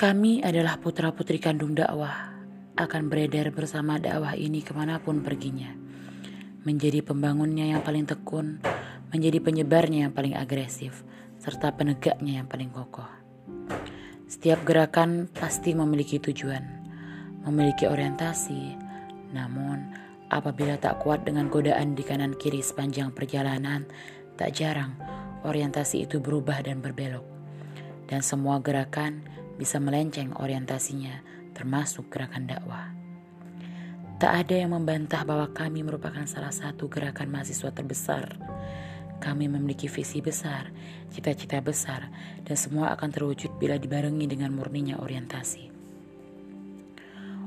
Kami adalah putra-putri kandung dakwah, akan beredar bersama dakwah ini ke mana pun perginya. Menjadi pembangunnya yang paling tekun, menjadi penyebarnya yang paling agresif, serta penegaknya yang paling kokoh. Setiap gerakan pasti memiliki tujuan, memiliki orientasi, namun apabila tak kuat dengan godaan di kanan kiri sepanjang perjalanan, tak jarang orientasi itu berubah dan berbelok. Dan semua gerakan bisa melenceng orientasinya, termasuk gerakan dakwah. Tak ada yang membantah bahwa kami merupakan salah satu gerakan mahasiswa terbesar. Kami memiliki visi besar, cita-cita besar, dan semua akan terwujud bila dibarengi dengan murninya orientasi.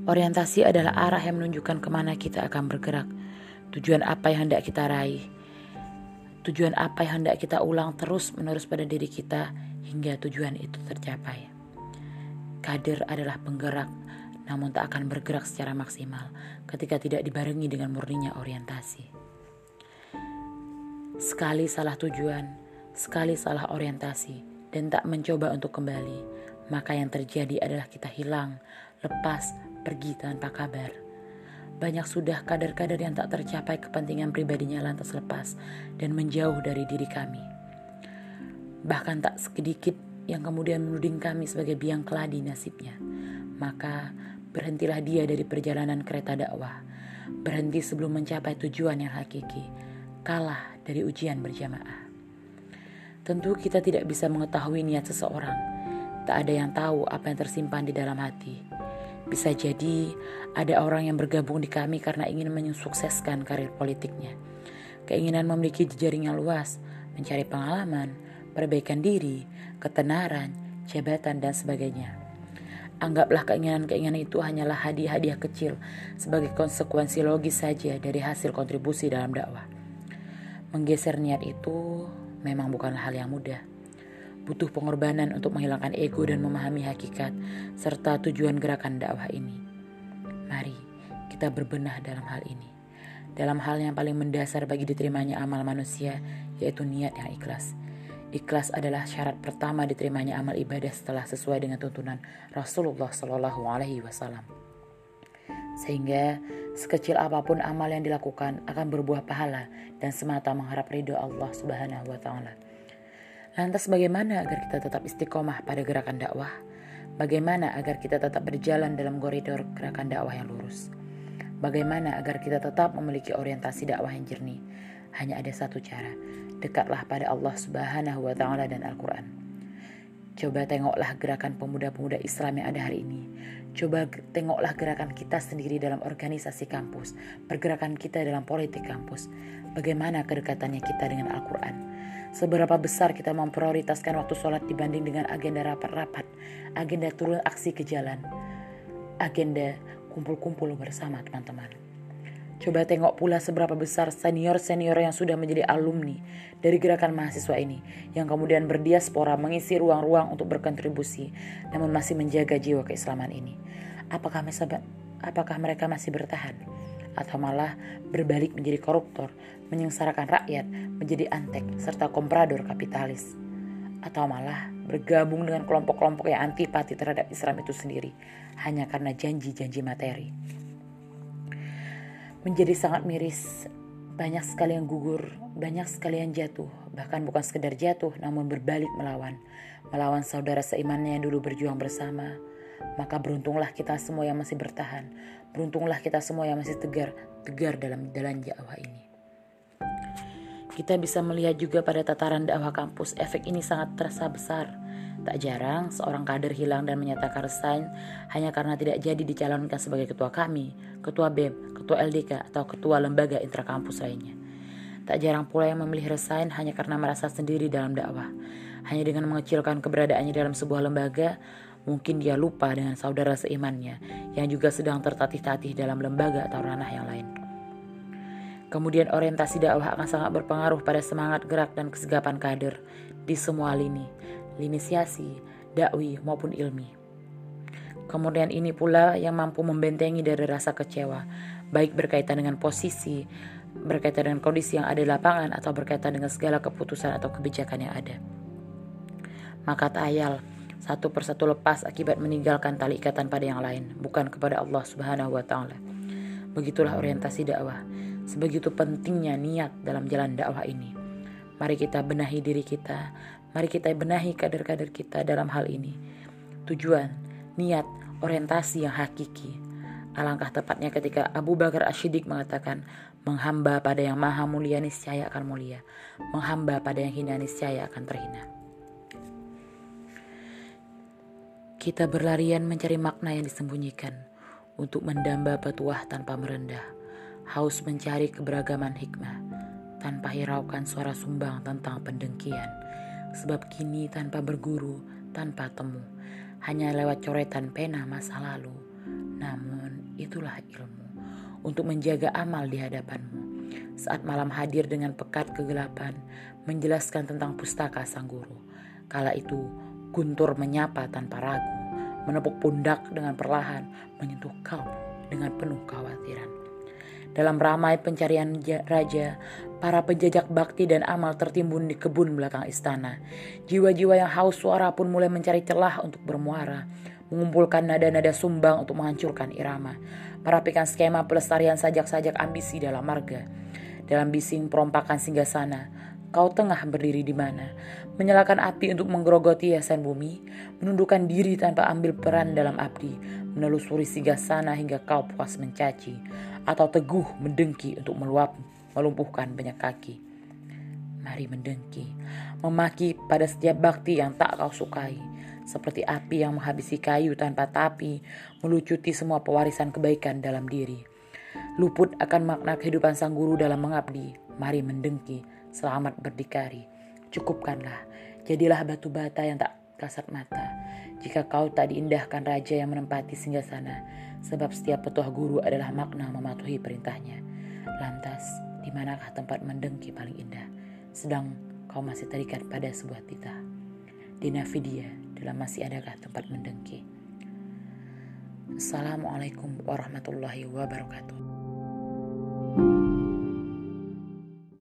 Orientasi adalah arah yang menunjukkan ke mana kita akan bergerak, tujuan apa yang hendak kita raih, tujuan apa yang hendak kita ulang terus-menerus pada diri kita hingga tujuan itu tercapai. Kader adalah penggerak, namun tak akan bergerak secara maksimal ketika tidak dibarengi dengan murninya orientasi. Sekali salah tujuan, sekali salah orientasi, dan tak mencoba untuk kembali, maka yang terjadi adalah kita hilang, lepas, pergi tanpa kabar. Banyak sudah kader-kader yang tak tercapai kepentingan pribadinya lantas lepas dan menjauh dari diri kami. Bahkan tak sedikit yang kemudian menuding kami sebagai biang keladi nasibnya. Maka berhentilah dia dari perjalanan kereta dakwah. Berhenti sebelum mencapai tujuan yang hakiki. Kalah dari ujian berjamaah. Tentu kita tidak bisa mengetahui niat seseorang. Tak ada yang tahu apa yang tersimpan di dalam hati. Bisa jadi ada orang yang bergabung di kami karena ingin menyukseskan karir politiknya. Keinginan memiliki jejaring yang luas, mencari pengalaman, perbaikan diri, ketenaran, jabatan, dan sebagainya. Anggaplah keinginan-keinginan itu hanyalah hadiah-hadiah kecil sebagai konsekuensi logis saja dari hasil kontribusi dalam dakwah. Menggeser niat itu memang bukan hal yang mudah. Butuh pengorbanan untuk menghilangkan ego dan memahami hakikat serta tujuan gerakan dakwah ini. Mari kita berbenah dalam hal ini. Dalam hal yang paling mendasar bagi diterimanya amal manusia, yaitu niat yang ikhlas. Ikhlas adalah syarat pertama diterimanya amal ibadah setelah sesuai dengan tuntunan Rasulullah Shallallahu Alaihi Wasallam. Sehingga sekecil apa pun amal yang dilakukan akan berbuah pahala dan semata mengharap ridho Allah Subhanahu Wa Taala. Lantas bagaimana agar kita tetap istiqomah pada gerakan dakwah? Bagaimana agar kita tetap berjalan dalam koridor gerakan dakwah yang lurus? Bagaimana agar kita tetap memiliki orientasi dakwah yang jernih? Hanya ada satu cara, dekatlah pada Allah Subhanahu wa taala dan Al-Qur'an. Coba tengoklah gerakan pemuda-pemuda Islam yang ada hari ini. Coba tengoklah gerakan kita sendiri dalam organisasi kampus, pergerakan kita dalam politik kampus. Bagaimana kedekatannya kita dengan Al-Quran. Seberapa besar kita memprioritaskan waktu sholat dibanding dengan agenda rapat-rapat, agenda turun aksi ke jalan, agenda kumpul-kumpul bersama teman-teman. Coba tengok pula seberapa besar senior-senior yang sudah menjadi alumni dari gerakan mahasiswa ini, yang kemudian berdiaspora mengisi ruang-ruang untuk berkontribusi, namun masih menjaga jiwa keislaman ini. Apakah, apakah mereka masih bertahan? Atau malah berbalik menjadi koruptor, menyengsarakan rakyat, menjadi antek, serta komprador kapitalis? Atau malah bergabung dengan kelompok-kelompok yang antipati terhadap Islam itu sendiri, hanya karena janji-janji materi? Menjadi sangat miris. Banyak sekali yang gugur, banyak sekali yang jatuh, bahkan bukan sekedar jatuh namun berbalik melawan. Melawan saudara seimannya yang dulu berjuang bersama. Maka beruntunglah kita semua yang masih bertahan. Beruntunglah kita semua yang masih tegar, tegar dalam jalan dakwah ini. Kita bisa melihat juga pada tataran dakwah kampus, efek ini sangat terasa besar Tak jarang seorang kader hilang dan menyatakan resign hanya karena tidak jadi dicalonkan sebagai ketua kami, ketua BEM, ketua LDK, atau ketua lembaga intrakampus lainnya. Tak jarang pula yang memilih resign hanya karena merasa sendiri dalam dakwah. Hanya dengan mengecilkan keberadaannya dalam sebuah lembaga, mungkin dia lupa dengan saudara seimannya yang juga sedang tertatih-tatih dalam lembaga atau ranah yang lain. Kemudian orientasi dakwah akan sangat berpengaruh pada semangat gerak dan kesegapan kader di semua lini, linisiasi, dakwi maupun ilmi. Kemudian ini pula yang mampu membentengi dari rasa kecewa, baik berkaitan dengan posisi, berkaitan dengan kondisi yang ada di lapangan atau berkaitan dengan segala keputusan atau kebijakan yang ada. Maka tak ayal, satu persatu lepas akibat meninggalkan tali ikatan pada yang lain, bukan kepada Allah Subhanahu wa taala. Begitulah orientasi dakwah. Sebegitu pentingnya niat dalam jalan dakwah ini. Mari kita benahi diri kita, mari kita benahi kader-kader kita dalam hal ini. Tujuan, niat, orientasi yang hakiki. Alangkah tepatnya ketika Abu Bakar Ashidik mengatakan, menghamba pada yang maha mulia niscaya akan mulia, menghamba pada yang hina niscaya akan terhina. Kita berlarian mencari makna yang disembunyikan untuk mendamba petuah tanpa merendah, haus mencari keberagaman hikmah tanpa hiraukan suara sumbang tentang pendengkian. Sebab kini tanpa berguru, tanpa temu, hanya lewat coretan pena masa lalu. Namun itulah ilmu untuk menjaga amal di hadapanmu. Saat malam hadir dengan pekat kegelapan, menjelaskan tentang pustaka sang guru. Kala itu Guntur menyapa tanpa ragu, menepuk pundak dengan perlahan, menyentuh kau dengan penuh kekhawatiran. Dalam ramai pencarian raja, para penjajak bakti dan amal tertimbun di kebun belakang istana. Jiwa-jiwa yang haus suara pun mulai mencari celah untuk bermuara, mengumpulkan nada-nada sumbang untuk menghancurkan irama, merapikan skema pelestarian sajak-sajak ambisi dalam marga. Dalam bising perompakan singgah sana, Kau tengah berdiri di mana? Menyalakan api untuk menggerogoti hiasan bumi, menundukkan diri tanpa ambil peran dalam abdi, menelusuri singgah sana hingga kau puas mencaci, atau teguh mendengki untuk meluap, melumpuhkan banyak kaki. Mari mendengki, memaki pada setiap bakti yang tak kau sukai, seperti api yang menghabisi kayu tanpa tapi, melucuti semua pewarisan kebaikan dalam diri. Luput akan makna kehidupan sang guru dalam mengabdi, mari mendengki, selamat berdikari. Cukupkanlah, jadilah batu bata yang tak kasat mata. Jika kau tak diindahkan raja yang menempati singgah sana, sebab setiap petuah guru adalah makna mematuhi perintahnya. Lantas, di manakah tempat mendengki paling indah? Sedang kau masih terikat pada sebuah titah. Di Navidia, dalam masih adakah tempat mendengki? Assalamualaikum warahmatullahi wabarakatuh.